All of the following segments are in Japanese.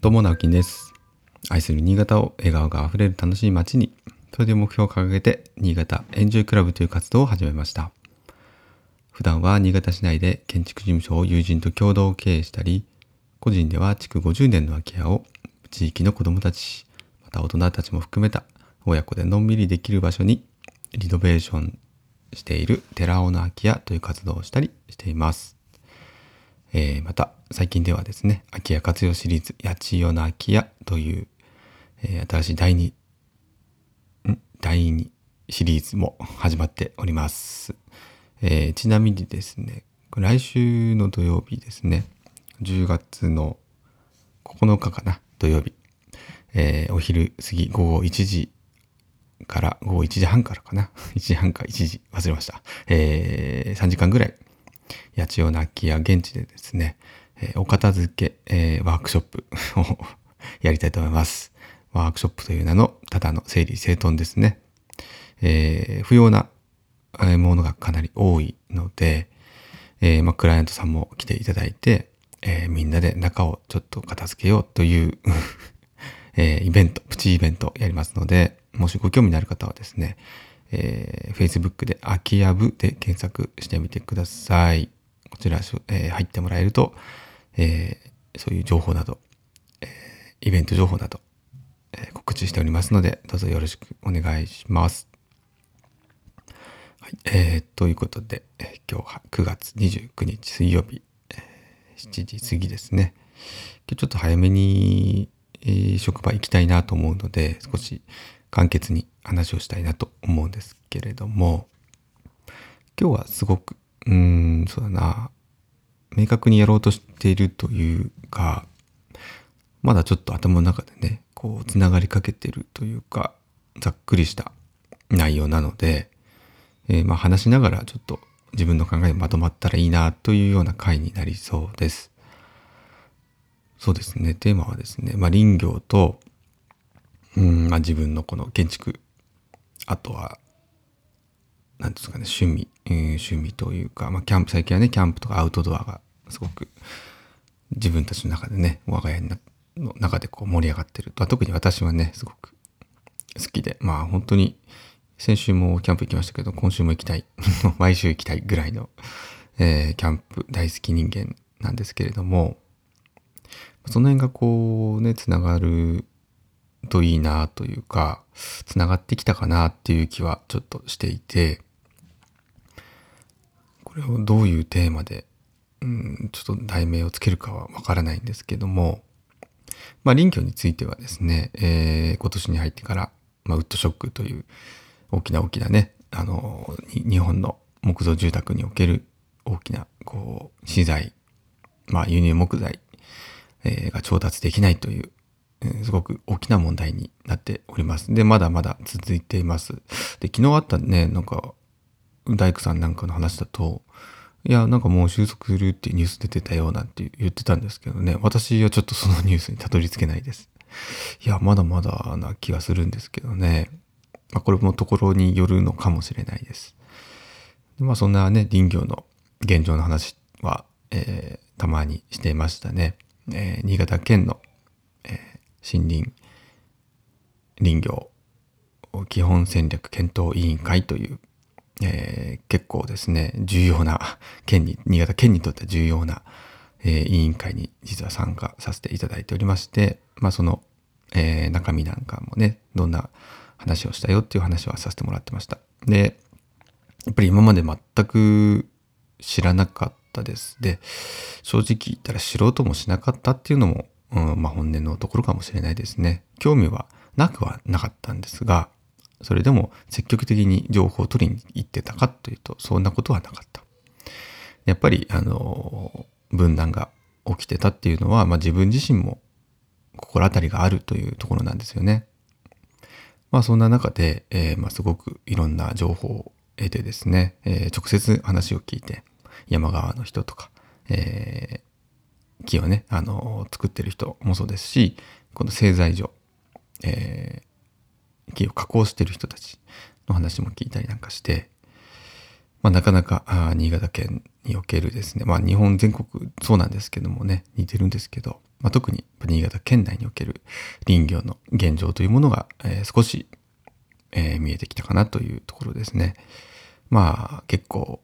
どうも、直樹です。愛する新潟を笑顔があふれる楽しい街に、それで目標を掲げて、新潟エンジョイクラブという活動を始めました。普段は新潟市内で建築事務所を友人と共同経営したり、個人では築50年の空き家を地域の子どもたち、また大人たちも含めた親子でのんびりできる場所にリノベーションしている寺尾の空き家という活動をしたりしています。えーまた最近ではですね空き家活用シリーズ「八千代の空き家」という、えー新しい第2ん？第2シリーズも始まっております、えーちなみにですね来週の土曜日ですね10月の9日かな土曜日、えーお昼過ぎ午後1時から午後1時半からかな？1時半か1時忘れました、えー3時間ぐらい八千代の空き家現地でですね、えお片付け、えワークショップ をやりたいと思います。ワークショップという名のただの整理整頓ですね。えー不要なものがかなり多いので、えーまあ、クライアントさんも来ていただいて、えーみんなで中をちょっと片付けようという、えイベント、プチイベントやりますので、もしご興味のある方はですね、えー Facebook で空き家部で検索してみてください。こちら、えー入ってもらえると、えーそういう情報など、えイベント情報など、え告知しておりますので、どうぞよろしくお願いします。はい、えー、ということで、え今日は9月29日水曜日、え7時過ぎですね。今日ちょっと早めに、え職場行きたいなと思うので、少し簡潔に話をしたいなと思うんですけれども、今日はすごく、うーん、そうだな、明確にやろうとしているというか、まだちょっと頭の中でね、こう、つながりかけてるというか、ざっくりした内容なので、えーまあ話しながらちょっと自分の考えがまとまったらいいなというような回になりそうです。そうですね。テーマはですね、まあ林業と、うん、まあ自分のこの建築、あとは、なんですかね、趣味、えー趣味というか、まあキャンプ、最近はね、キャンプとかアウトドアがすごく自分たちの中でね、我が家の中でこう盛り上がってる。まあ特に私はね、すごく好きで、まあ本当に先週もキャンプ行きましたけど、今週も行きたい。毎週行きたいぐらいの、えーキャンプ大好き人間なんですけれども、その辺がこうね、つながるといいなというか、つながってきたかなっていう気はちょっとしていて、これをどういうテーマで、うん、ちょっと題名をつけるかはわからないんですけども、まあ林業についてはですね、えー今年に入ってから、まあウッドショックという大きな大きなね、あの、日本の木造住宅における大きな、こう、資材、まあ輸入木材、えーが調達できないという、すごく大きな問題になっております。で、まだまだ続いています。で、昨日あったね、なんか、大工さんなんかの話だと、いや、なんかもう収束するっていうニュース出てたよなんて言ってたんですけどね、私はちょっとそのニュースにたどり着けないです。いや、まだまだな気がするんですけどね。まあ、これもところによるのかもしれないです。でまあ、そんなね、林業の現状の話は、えーたまにしていましたね。えー新潟県の、えー森林林業基本戦略検討委員会という、えー結構ですね、重要な県に、新潟県にとって重要な、えー委員会に実は参加させていただいておりまして、まあその、えー中身なんかもね、どんな話をしたよっていう話はさせてもらってました。で、やっぱり今まで全く知らなかったです。で、正直言ったら知ろうともしなかったっていうのも、うん、まあ本音のところかもしれないですね。興味はなくはなかったんですが、それでも積極的に情報を取りに行ってたかというと、そんなことはなかった。やっぱり、あの、分断が起きてたっていうのは、まあ自分自身も心当たりがあるというところなんですよね。まあそんな中で、えーまあすごくいろんな情報を得てですね、えー直接話を聞いて、山側の人とか、えー木をね、あの作ってる人もそうですし、この製材所、えー木を加工してる人たちの話も聞いたりなんかして、まあ、なかなかあー新潟県におけるですね、まあ日本全国そうなんですけどもね、似てるんですけど、まあ、特に新潟県内における林業の現状というものが、えー、少し、えー、見えてきたかなというところですね。まあ結構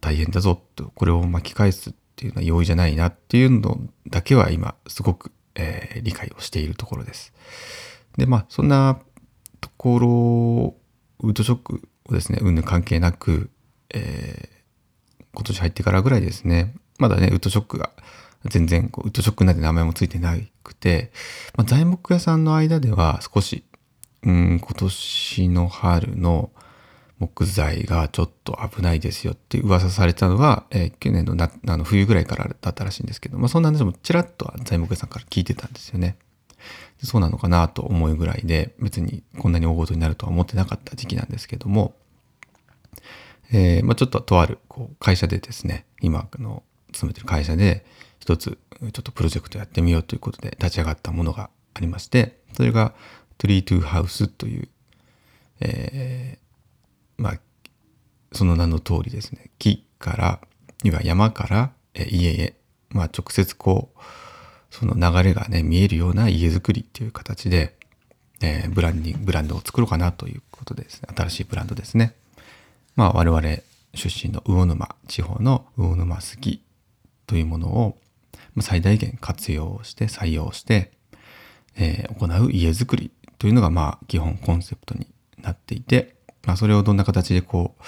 大変だぞと、これを巻き返すっていうのは容易じゃないなっていうのだけは今すごく、えー、理解をしているところです。で、まあそんなところ、ウッドショックをですね、うんぬ関係なく、えー、今年入ってからぐらいですね、まだね、ウッドショックが全然こうウッドショックなんて名前もついてなくて、まあ、材木屋さんの間では少し、うん、今年の春の木材がちょっと危ないですよって噂されたのが、えー、去年のなあの冬ぐらいからだったらしいんですけど、まあ、そんな話もちらっと材木屋さんから聞いてたんですよね。でそうなのかなと思うぐらいで別にこんなに大事になるとは思ってなかった時期なんですけども、えーまあ、ちょっととあるこう会社でですね今の勤めてる会社で一つちょっとプロジェクトやってみようということで立ち上がったものがありまして、それがトリートゥーハウスという、えー、その名の通りですね、木から、いわ山から、家へ、まあ、直接こう、その流れがね、見えるような家づくりっていう形で、えー、ブランディング、ブランドを作ろうかなということでですね、新しいブランドですね。まあ我々出身の魚沼地方の魚沼杉というものを最大限活用して採用して、えー、行う家づくりというのがまあ基本コンセプトになっていて、まあ、それをどんな形でこう、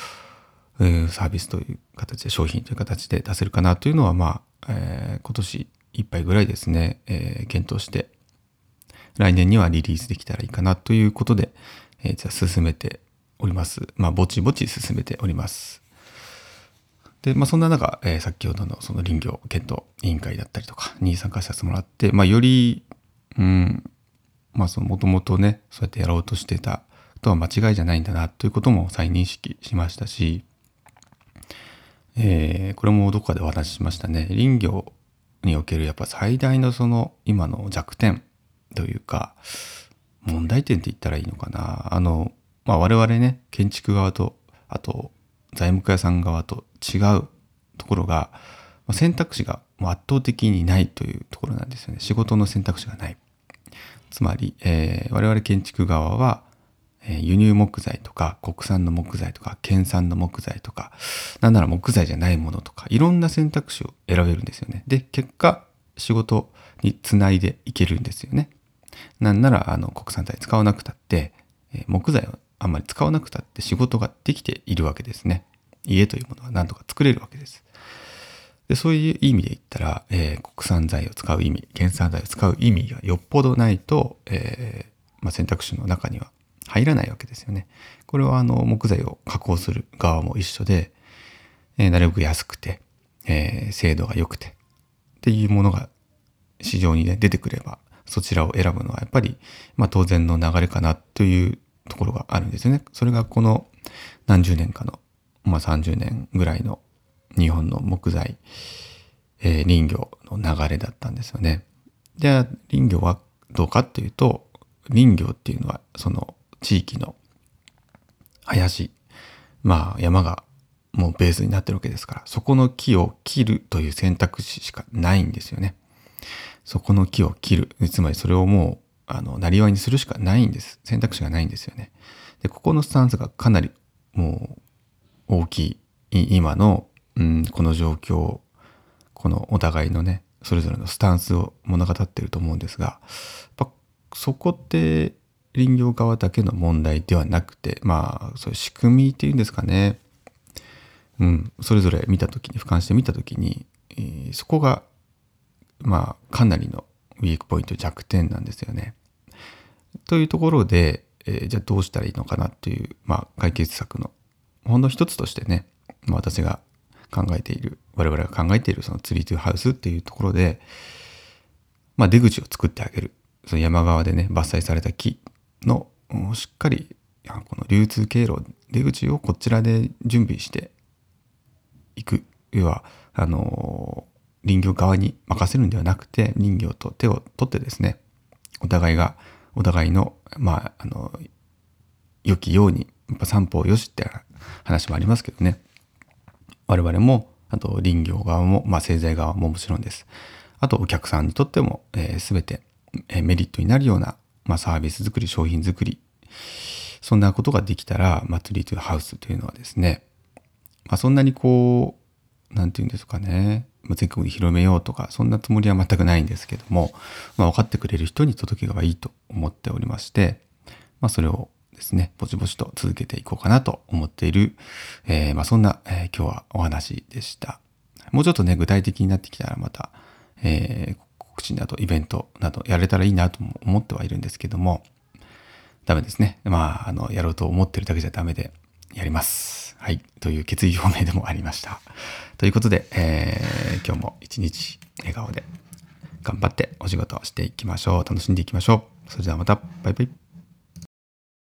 サービスという形で商品という形で出せるかなというのはまあ、えー、今年いっぱいぐらいですね、えー、検討して来年にはリリースできたらいいかなということで、えー、じゃ進めております。まあぼちぼち進めております。で、まあ、そんな中、えー、先ほどのその林業検討委員会だったりとかに参加させてもらって、まあ、より、うん、まあ、そのもともとね、そうやってやろうとしてたとは間違いじゃないんだなということも再認識しましたし、えー、これもどこかでお話ししましたね。林業におけるやっぱ最大のその今の弱点というか、問題点って言ったらいいのかな。あの、まあ我々ね、建築側と、あと材木屋さん側と違うところが、選択肢が圧倒的にないというところなんですよね。仕事の選択肢がない。つまり、えー、我々建築側は、え、輸入木材とか国産の木材とか県産の木材とか、なんなら木材じゃないものとか、いろんな選択肢を選べるんですよね。で、結果、仕事につないでいけるんですよね。なんなら、あの、国産材使わなくたって、え、木材をあんまり使わなくたって仕事ができているわけですね。家というものは何とか作れるわけです。でそういう意味で言ったら、えー、国産材を使う意味、原産材を使う意味がよっぽどないと、えー、まあ、選択肢の中には入らないわけですよね。これはあの木材を加工する側も一緒で、えー、なるべく安くて、え精度が良くてっていうものが市場にね出てくればそちらを選ぶのはやっぱり、まあ、当然の流れかなというところがあるんですよね。それがこの何十年かのまあ、30年ぐらいの日本の木材、えー、林業の流れだったんですよね。じゃあ林業はどうかっていうと林業っていうのはその地域の林まあ山がもうベースになってるわけですからそこの木を切るという選択肢しかないんですよね。そこの木を切るつまりそれをもうあのなりわいにするしかないんです選択肢がないんですよね。でここのスタンスがかなりもう大きい今の、うん、この状況このお互いのねそれぞれのスタンスを物語ってると思うんですがそこって林業側だけの問題ではなくてまあそういう仕組みっていうんですかねうんそれぞれ見た時に俯瞰して見た時に、えー、そこがまあかなりのウィークポイント弱点なんですよね。というところで、えー、じゃあどうしたらいいのかなっていう、まあ、解決策のほんの一つとしてね、まあ、私が考えている、我々が考えているそのツリートゥーハウスっていうところで、まあ、出口を作ってあげる。その山側でね、伐採された木のしっかりこの流通経路、出口をこちらで準備していく。要は、あの、林業側に任せるんではなくて、林業と手を取ってですね、お互いが、お互いの、まあ、あの、良きように、やっぱ三方よしって話もありますけどね。我々もあと林業側も、まあ、製材側ももちろんです。あとお客さんにとっても、えー、全て、えメリットになるような、まあ、サービス作り、商品作り、そんなことができたら、まあ、トリートゥハウスというのはですね、まあ、そんなにこう、なんて言うんですかね、全国に広めようとか、そんなつもりは全くないんですけども、まあ、分かってくれる人に届けばいいと思っておりまして、まあ、それをですね、ぼちぼちと続けていこうかなと思っている、えー、まあ、そんな、えー、今日はお話でした。もうちょっとね、具体的になってきたらまた、えー、告知などイベントなどやれたらいいなと思ってはいるんですけども、ダメですね。まあ、あの、やろうと思ってるだけじゃダメで、やります。はい。という決意表明でもありました。ということで、えー、今日も一日笑顔で頑張ってお仕事をしていきましょう。楽しんでいきましょう。それではまた。バイバイ。